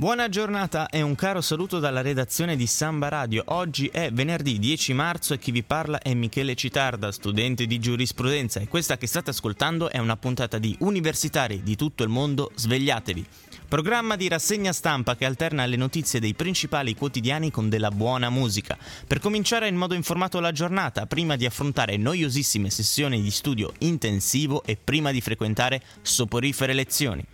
Buona giornata e un caro saluto dalla redazione di Samba Radio. Oggi è venerdì 10 marzo e chi vi parla è Michele Citarda, studente di giurisprudenza e questa che state ascoltando è una puntata di Universitari di tutto il mondo, svegliatevi. Programma di rassegna stampa che alterna le notizie dei principali quotidiani con della buona musica. Per cominciare in modo informato la giornata, prima di affrontare noiosissime sessioni di studio intensivo e prima di frequentare soporifere lezioni.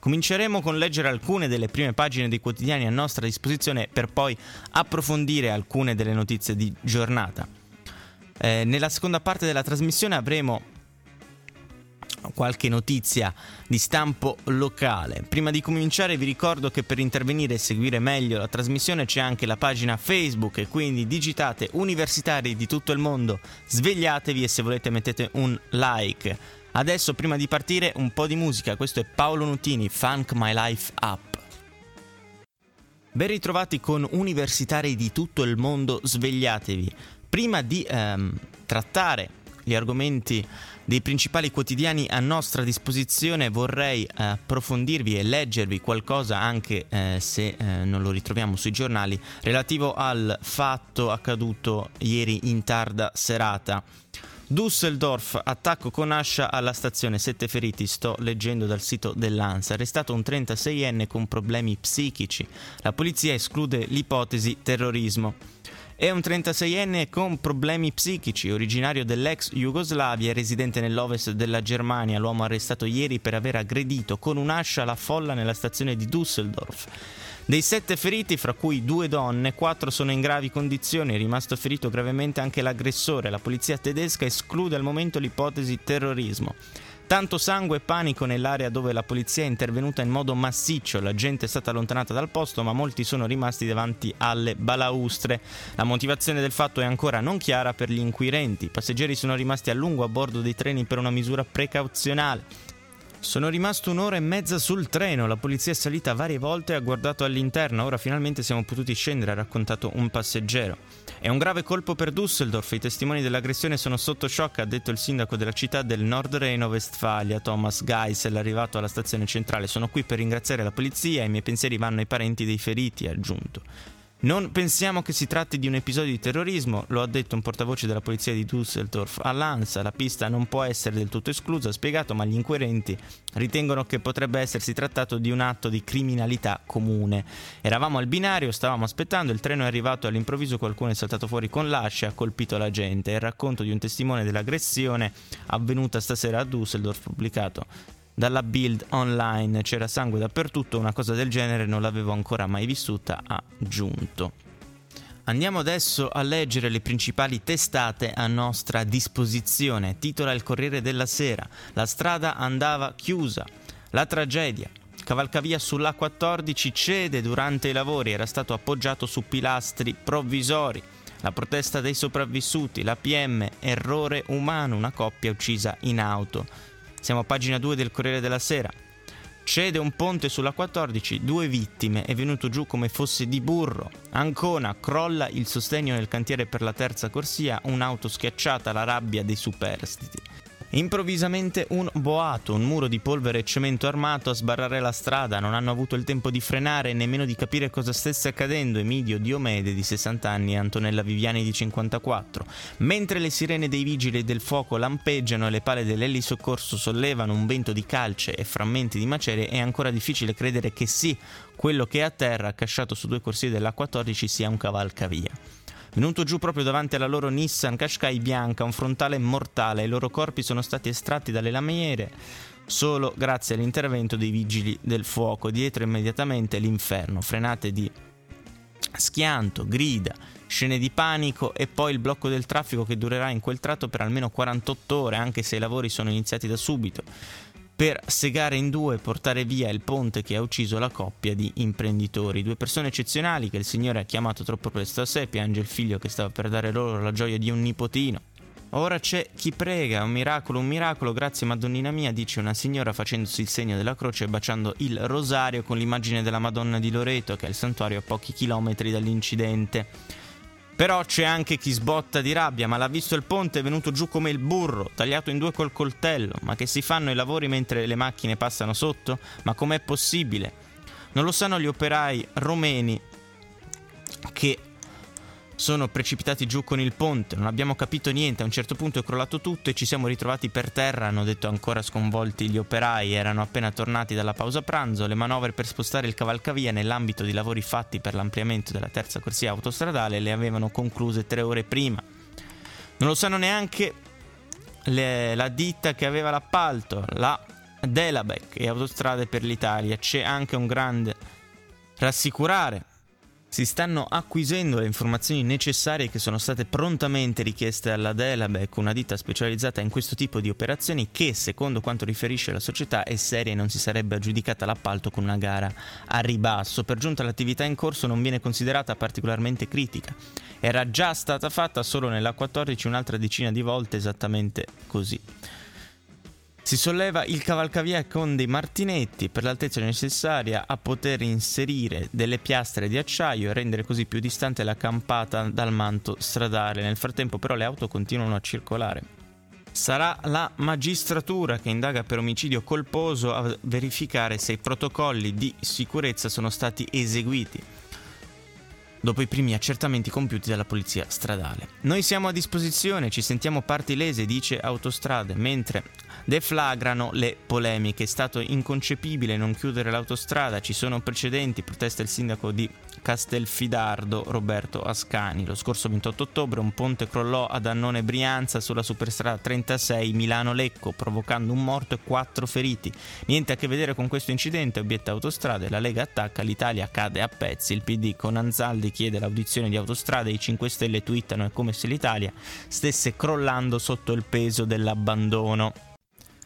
Cominceremo con leggere alcune delle prime pagine dei quotidiani a nostra disposizione per poi approfondire alcune delle notizie di giornata. Eh, nella seconda parte della trasmissione avremo qualche notizia di stampo locale. Prima di cominciare vi ricordo che per intervenire e seguire meglio la trasmissione c'è anche la pagina Facebook e quindi digitate universitari di tutto il mondo, svegliatevi e se volete mettete un like. Adesso, prima di partire, un po' di musica. Questo è Paolo Nutini, Funk My Life Up. Ben ritrovati con universitari di tutto il mondo, svegliatevi. Prima di ehm, trattare gli argomenti dei principali quotidiani a nostra disposizione vorrei eh, approfondirvi e leggervi qualcosa anche eh, se eh, non lo ritroviamo sui giornali relativo al fatto accaduto ieri in tarda serata. Düsseldorf, attacco con ascia alla stazione, sette feriti, sto leggendo dal sito dell'ANSA, arrestato un 36enne con problemi psichici. La polizia esclude l'ipotesi terrorismo. È un 36enne con problemi psichici, originario dell'ex Jugoslavia residente nell'ovest della Germania, l'uomo arrestato ieri per aver aggredito con un'ascia la folla nella stazione di Düsseldorf. Dei sette feriti, fra cui due donne, quattro sono in gravi condizioni, è rimasto ferito gravemente anche l'aggressore. La polizia tedesca esclude al momento l'ipotesi terrorismo. Tanto sangue e panico nell'area dove la polizia è intervenuta in modo massiccio, la gente è stata allontanata dal posto ma molti sono rimasti davanti alle balaustre. La motivazione del fatto è ancora non chiara per gli inquirenti, i passeggeri sono rimasti a lungo a bordo dei treni per una misura precauzionale. Sono rimasto un'ora e mezza sul treno, la polizia è salita varie volte e ha guardato all'interno, ora finalmente siamo potuti scendere, ha raccontato un passeggero. È un grave colpo per Düsseldorf, i testimoni dell'aggressione sono sotto shock, ha detto il sindaco della città del Nord Reno-Westfalia, Thomas Geisel, arrivato alla stazione centrale. Sono qui per ringraziare la polizia i miei pensieri vanno ai parenti dei feriti, ha aggiunto. Non pensiamo che si tratti di un episodio di terrorismo, lo ha detto un portavoce della polizia di Düsseldorf all'ANSA. La pista non può essere del tutto esclusa, ha spiegato, ma gli inquirenti ritengono che potrebbe essersi trattato di un atto di criminalità comune. Eravamo al binario, stavamo aspettando, il treno è arrivato all'improvviso, qualcuno è saltato fuori con l'ascia e ha colpito la gente. È il racconto di un testimone dell'aggressione avvenuta stasera a Düsseldorf, pubblicato dalla build online, c'era sangue dappertutto, una cosa del genere non l'avevo ancora mai vissuta, ha aggiunto. Andiamo adesso a leggere le principali testate a nostra disposizione. Titola il Corriere della Sera. La strada andava chiusa. La tragedia. Cavalcavia sull'A14 cede durante i lavori, era stato appoggiato su pilastri provvisori. La protesta dei sopravvissuti, la PM, errore umano, una coppia uccisa in auto. Siamo a pagina 2 del Corriere della Sera. Cede un ponte sulla 14, due vittime, è venuto giù come fosse di burro. Ancona, crolla il sostegno nel cantiere per la terza corsia, un'auto schiacciata, la rabbia dei superstiti. Improvvisamente un boato, un muro di polvere e cemento armato a sbarrare la strada, non hanno avuto il tempo di frenare e nemmeno di capire cosa stesse accadendo Emidio Diomede di 60 anni e Antonella Viviani di 54. Mentre le sirene dei vigili del fuoco lampeggiano e le pale dell'elisoccorso sollevano un vento di calce e frammenti di macerie, è ancora difficile credere che sì, quello che è a terra, accasciato su due corsie dell'A14, sia un cavalcavia. Venuto giù proprio davanti alla loro Nissan Qashqai bianca, un frontale mortale, i loro corpi sono stati estratti dalle lamiere solo grazie all'intervento dei vigili del fuoco. Dietro immediatamente l'inferno, frenate di schianto, grida, scene di panico e poi il blocco del traffico che durerà in quel tratto per almeno 48 ore, anche se i lavori sono iniziati da subito. Per segare in due e portare via il ponte che ha ucciso la coppia di imprenditori. Due persone eccezionali che il Signore ha chiamato troppo presto a sé, piange il figlio che stava per dare loro la gioia di un nipotino. Ora c'è chi prega, un miracolo, un miracolo, grazie Madonnina mia, dice una signora facendosi il segno della croce e baciando il rosario con l'immagine della Madonna di Loreto, che è il santuario a pochi chilometri dall'incidente. Però c'è anche chi sbotta di rabbia, ma l'ha visto il ponte è venuto giù come il burro, tagliato in due col coltello. Ma che si fanno i lavori mentre le macchine passano sotto? Ma com'è possibile? Non lo sanno gli operai romeni che sono precipitati giù con il ponte, non abbiamo capito niente, a un certo punto è crollato tutto e ci siamo ritrovati per terra, hanno detto ancora sconvolti gli operai, erano appena tornati dalla pausa pranzo, le manovre per spostare il cavalcavia nell'ambito di lavori fatti per l'ampliamento della terza corsia autostradale le avevano concluse tre ore prima. Non lo sanno neanche le, la ditta che aveva l'appalto, la Delabec e Autostrade per l'Italia, c'è anche un grande rassicurare si stanno acquisendo le informazioni necessarie che sono state prontamente richieste alla Delabec, una ditta specializzata in questo tipo di operazioni che, secondo quanto riferisce la società, è seria e non si sarebbe aggiudicata l'appalto con una gara a ribasso. Per giunta l'attività in corso non viene considerata particolarmente critica. Era già stata fatta solo nella 14 un'altra decina di volte esattamente così. Si solleva il cavalcavia con dei martinetti per l'altezza necessaria a poter inserire delle piastre di acciaio e rendere così più distante la campata dal manto stradale. Nel frattempo però le auto continuano a circolare. Sarà la magistratura che indaga per omicidio colposo a verificare se i protocolli di sicurezza sono stati eseguiti dopo i primi accertamenti compiuti dalla polizia stradale. Noi siamo a disposizione, ci sentiamo parti lese, dice Autostrade, mentre deflagrano le polemiche. È stato inconcepibile non chiudere l'autostrada, ci sono precedenti, protesta il sindaco di Castelfidardo Roberto Ascani. Lo scorso 28 ottobre un ponte crollò ad Annone Brianza sulla superstrada 36 Milano-Lecco, provocando un morto e quattro feriti. Niente a che vedere con questo incidente, obietta Autostrade, la Lega attacca, l'Italia cade a pezzi. Il PD con Anzaldi chiede l'audizione di Autostrade, i 5 Stelle twittano è come se l'Italia stesse crollando sotto il peso dell'abbandono.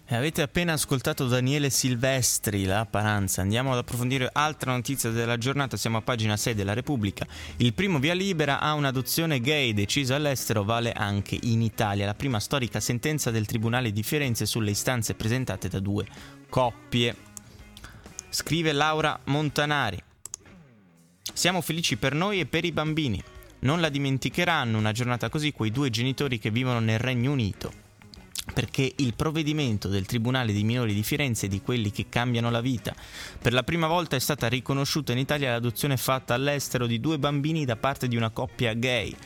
E avete appena ascoltato Daniele Silvestri, la Paranza. Andiamo ad approfondire altra notizia della giornata, siamo a pagina 6 della Repubblica. Il primo via libera a un'adozione gay decisa all'estero vale anche in Italia. La prima storica sentenza del Tribunale di Firenze sulle istanze presentate da due coppie. Scrive Laura Montanari. Siamo felici per noi e per i bambini. Non la dimenticheranno una giornata così quei due genitori che vivono nel Regno Unito perché il provvedimento del Tribunale dei minori di Firenze di quelli che cambiano la vita per la prima volta è stata riconosciuta in Italia l'adozione fatta all'estero di due bambini da parte di una coppia gay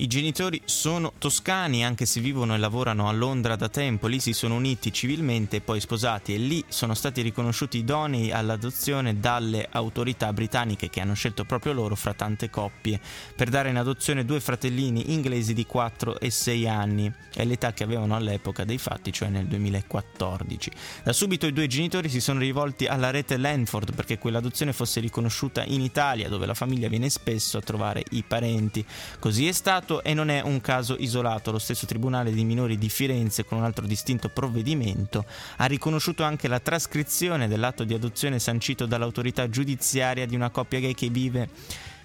i genitori sono toscani anche se vivono e lavorano a Londra da tempo, lì si sono uniti civilmente e poi sposati e lì sono stati riconosciuti idonei all'adozione dalle autorità britanniche che hanno scelto proprio loro fra tante coppie per dare in adozione due fratellini inglesi di 4 e 6 anni, è l'età che avevano all'epoca dei fatti, cioè nel 2014. Da subito i due genitori si sono rivolti alla rete Lanford perché quell'adozione fosse riconosciuta in Italia dove la famiglia viene spesso a trovare i parenti. Così è stato fatto e non è un caso isolato. Lo stesso Tribunale dei minori di Firenze, con un altro distinto provvedimento, ha riconosciuto anche la trascrizione dell'atto di adozione sancito dall'autorità giudiziaria di una coppia gay che vive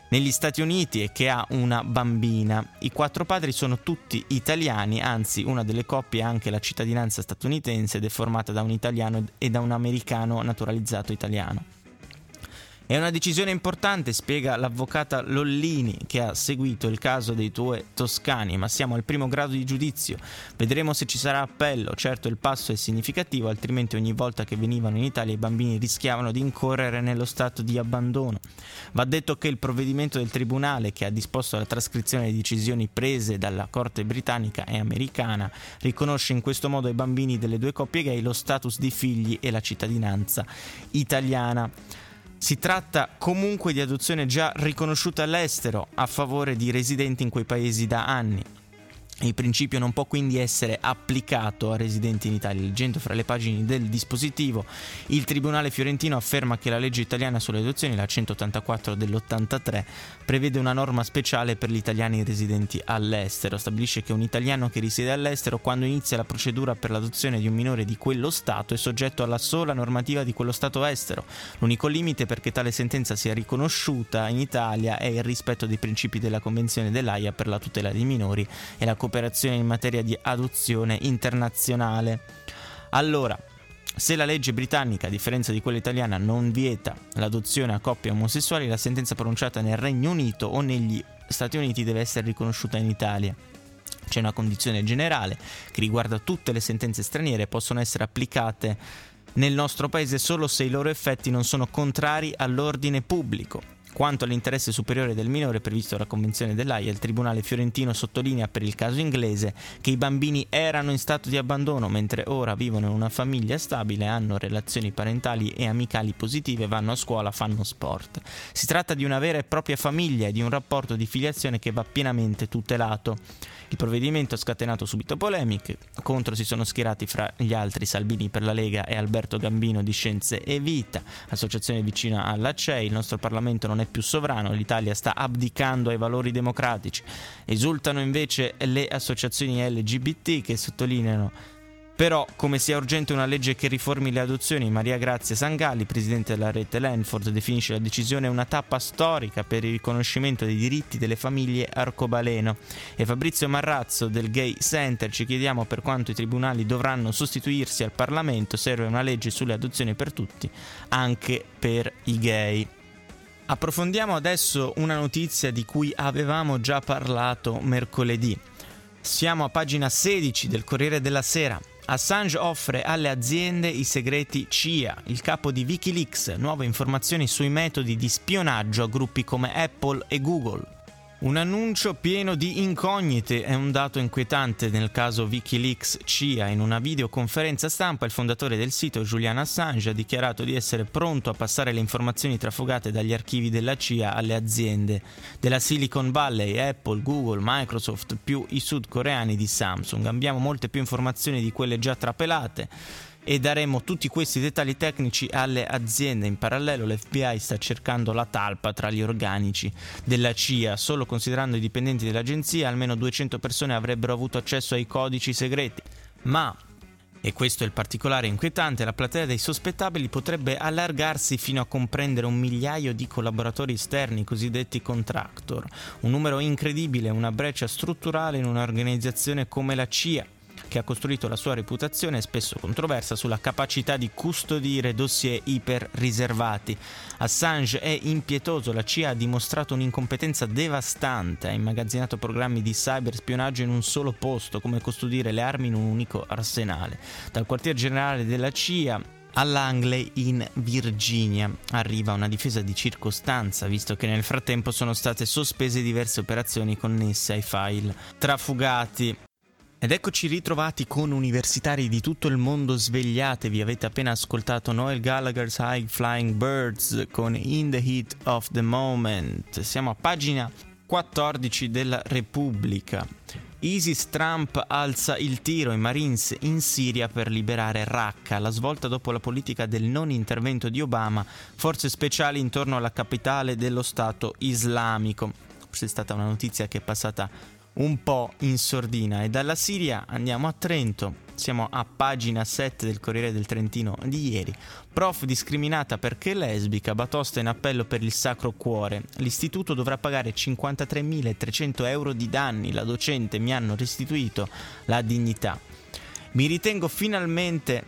negli Stati Uniti e che ha una bambina. I quattro padri sono tutti italiani, anzi una delle coppie ha anche la cittadinanza statunitense ed è formata da un italiano e da un americano naturalizzato italiano. È una decisione importante, spiega l'avvocata Lollini, che ha seguito il caso dei due toscani, ma siamo al primo grado di giudizio. Vedremo se ci sarà appello. Certo il passo è significativo, altrimenti ogni volta che venivano in Italia i bambini rischiavano di incorrere nello stato di abbandono. Va detto che il provvedimento del Tribunale, che ha disposto la trascrizione di decisioni prese dalla Corte britannica e americana, riconosce in questo modo ai bambini delle due coppie gay lo status di figli e la cittadinanza italiana. Si tratta comunque di adozione già riconosciuta all'estero a favore di residenti in quei paesi da anni. Il principio non può quindi essere applicato a residenti in Italia. Leggendo fra le pagine del dispositivo, il Tribunale fiorentino afferma che la legge italiana sulle adozioni, la 184 dell'83, prevede una norma speciale per gli italiani residenti all'estero. Stabilisce che un italiano che risiede all'estero, quando inizia la procedura per l'adozione di un minore di quello Stato, è soggetto alla sola normativa di quello Stato estero. L'unico limite perché tale sentenza sia riconosciuta in Italia è il rispetto dei principi della Convenzione dell'AIA per la tutela dei minori e la cooperazione in materia di adozione internazionale. Allora, se la legge britannica, a differenza di quella italiana, non vieta l'adozione a coppie omosessuali, la sentenza pronunciata nel Regno Unito o negli Stati Uniti deve essere riconosciuta in Italia. C'è una condizione generale che riguarda tutte le sentenze straniere possono essere applicate nel nostro paese solo se i loro effetti non sono contrari all'ordine pubblico. Quanto all'interesse superiore del minore previsto dalla Convenzione dell'AIA, il Tribunale fiorentino sottolinea per il caso inglese che i bambini erano in stato di abbandono mentre ora vivono in una famiglia stabile, hanno relazioni parentali e amicali positive, vanno a scuola, fanno sport. Si tratta di una vera e propria famiglia e di un rapporto di filiazione che va pienamente tutelato. Il provvedimento ha scatenato subito polemiche, contro si sono schierati fra gli altri Salvini per la Lega e Alberto Gambino di Scienze e Vita, associazione vicina alla CEI, il nostro Parlamento non è più sovrano, l'Italia sta abdicando ai valori democratici. Esultano invece le associazioni LGBT che sottolineano però, come sia urgente una legge che riformi le adozioni, Maria Grazia Sangalli, presidente della rete Lenford, definisce la decisione una tappa storica per il riconoscimento dei diritti delle famiglie arcobaleno. E Fabrizio Marrazzo del Gay Center ci chiediamo per quanto i tribunali dovranno sostituirsi al Parlamento, serve una legge sulle adozioni per tutti, anche per i gay. Approfondiamo adesso una notizia di cui avevamo già parlato mercoledì. Siamo a pagina 16 del Corriere della Sera. Assange offre alle aziende i segreti CIA, il capo di Wikileaks, nuove informazioni sui metodi di spionaggio a gruppi come Apple e Google. Un annuncio pieno di incognite è un dato inquietante nel caso Wikileaks CIA. In una videoconferenza stampa il fondatore del sito Julian Assange ha dichiarato di essere pronto a passare le informazioni trafugate dagli archivi della CIA alle aziende della Silicon Valley, Apple, Google, Microsoft più i sudcoreani di Samsung. Abbiamo molte più informazioni di quelle già trapelate e daremo tutti questi dettagli tecnici alle aziende. In parallelo l'FBI sta cercando la talpa tra gli organici della CIA. Solo considerando i dipendenti dell'agenzia, almeno 200 persone avrebbero avuto accesso ai codici segreti. Ma e questo è il particolare inquietante, la platea dei sospettabili potrebbe allargarsi fino a comprendere un migliaio di collaboratori esterni, cosiddetti contractor, un numero incredibile, una breccia strutturale in un'organizzazione come la CIA che ha costruito la sua reputazione spesso controversa sulla capacità di custodire dossier iper riservati. Assange è impietoso, la CIA ha dimostrato un'incompetenza devastante, ha immagazzinato programmi di cyberspionaggio in un solo posto, come custodire le armi in un unico arsenale. Dal quartier generale della CIA all'Angley in Virginia. Arriva una difesa di circostanza, visto che nel frattempo sono state sospese diverse operazioni connesse ai file trafugati. Ed eccoci ritrovati con universitari di tutto il mondo svegliatevi, avete appena ascoltato Noel Gallagher's High Flying Birds con In the Heat of the Moment. Siamo a pagina 14 della Repubblica. ISIS Trump alza il tiro ai Marines in Siria per liberare Raqqa. La svolta dopo la politica del non intervento di Obama, forze speciali intorno alla capitale dello Stato islamico. Questa è stata una notizia che è passata un po' in sordina e dalla Siria andiamo a Trento. Siamo a pagina 7 del Corriere del Trentino di ieri. Prof discriminata perché lesbica, batosta in appello per il Sacro Cuore. L'istituto dovrà pagare 53.300 euro di danni. La docente mi hanno restituito la dignità. Mi ritengo finalmente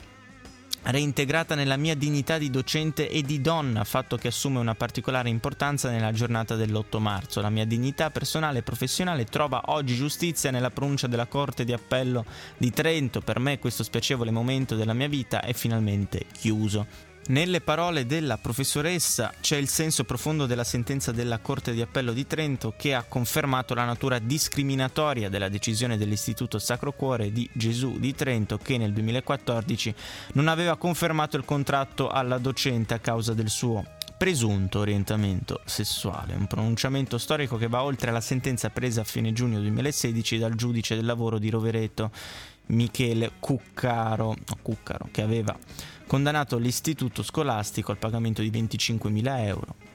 reintegrata nella mia dignità di docente e di donna, fatto che assume una particolare importanza nella giornata dell'8 marzo. La mia dignità personale e professionale trova oggi giustizia nella pronuncia della Corte di Appello di Trento. Per me questo spiacevole momento della mia vita è finalmente chiuso. Nelle parole della professoressa c'è il senso profondo della sentenza della Corte di Appello di Trento che ha confermato la natura discriminatoria della decisione dell'Istituto Sacro Cuore di Gesù di Trento che nel 2014 non aveva confermato il contratto alla docente a causa del suo presunto orientamento sessuale, un pronunciamento storico che va oltre la sentenza presa a fine giugno 2016 dal giudice del lavoro di Rovereto Michele Cuccaro, no, Cuccaro che aveva condannato l'istituto scolastico al pagamento di 25.000 euro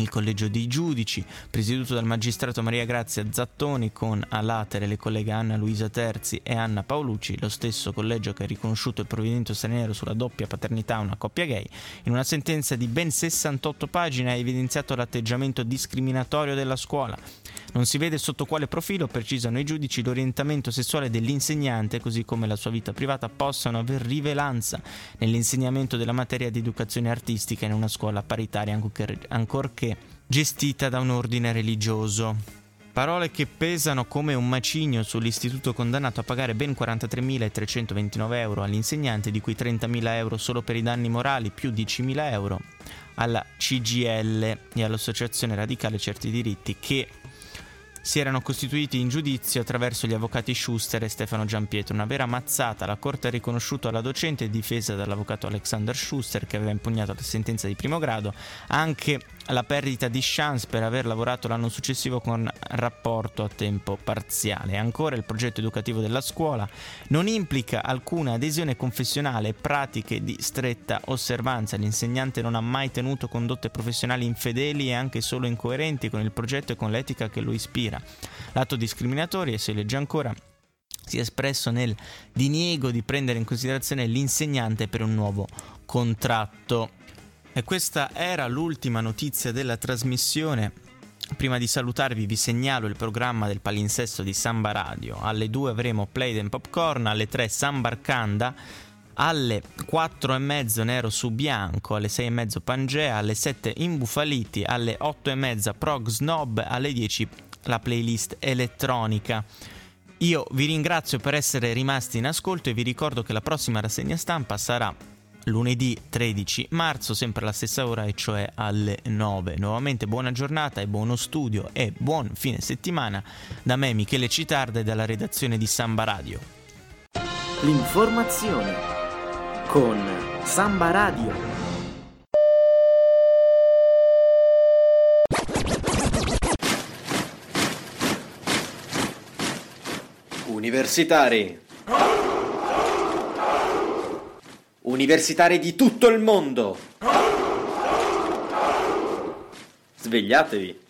il collegio dei giudici, presieduto dal magistrato Maria Grazia Zattoni con a latere le colleghe Anna Luisa Terzi e Anna Paolucci, lo stesso collegio che ha riconosciuto il provvedimento straniero sulla doppia paternità a una coppia gay, in una sentenza di ben 68 pagine ha evidenziato l'atteggiamento discriminatorio della scuola. Non si vede sotto quale profilo, precisano i giudici, l'orientamento sessuale dell'insegnante, così come la sua vita privata, possano aver rivelanza nell'insegnamento della materia di educazione artistica in una scuola paritaria, ancorché gestita da un ordine religioso. Parole che pesano come un macigno sull'istituto condannato a pagare ben 43.329 euro all'insegnante, di cui 30.000 euro solo per i danni morali, più 10.000 euro alla CGL e all'Associazione Radicale Certi Diritti, che si erano costituiti in giudizio attraverso gli avvocati Schuster e Stefano Giampietro. Una vera mazzata. La Corte ha riconosciuto alla docente, difesa dall'avvocato Alexander Schuster, che aveva impugnato la sentenza di primo grado, anche la perdita di chance per aver lavorato l'anno successivo con rapporto a tempo parziale. Ancora il progetto educativo della scuola non implica alcuna adesione confessionale pratiche di stretta osservanza. L'insegnante non ha mai tenuto condotte professionali infedeli e anche solo incoerenti con il progetto e con l'etica che lo ispira. L'atto discriminatorio, e si legge ancora, si è espresso nel diniego di prendere in considerazione l'insegnante per un nuovo contratto. E questa era l'ultima notizia della trasmissione. Prima di salutarvi vi segnalo il programma del palinsesto di Samba Radio. Alle 2 avremo Play and Popcorn, alle 3 Sambarcanda, alle 4 e mezzo Nero su Bianco, alle 6 e mezzo Pangea, alle 7 Imbufaliti, alle 8 e mezza Prog Snob, alle 10 la playlist elettronica. Io vi ringrazio per essere rimasti in ascolto e vi ricordo che la prossima rassegna stampa sarà lunedì 13 marzo, sempre alla stessa ora, e cioè alle 9. Nuovamente buona giornata e buono studio e buon fine settimana da me Michele Citarda e dalla redazione di Samba Radio. L'informazione con Samba Radio. Universitari. Universitari di tutto il mondo! Svegliatevi!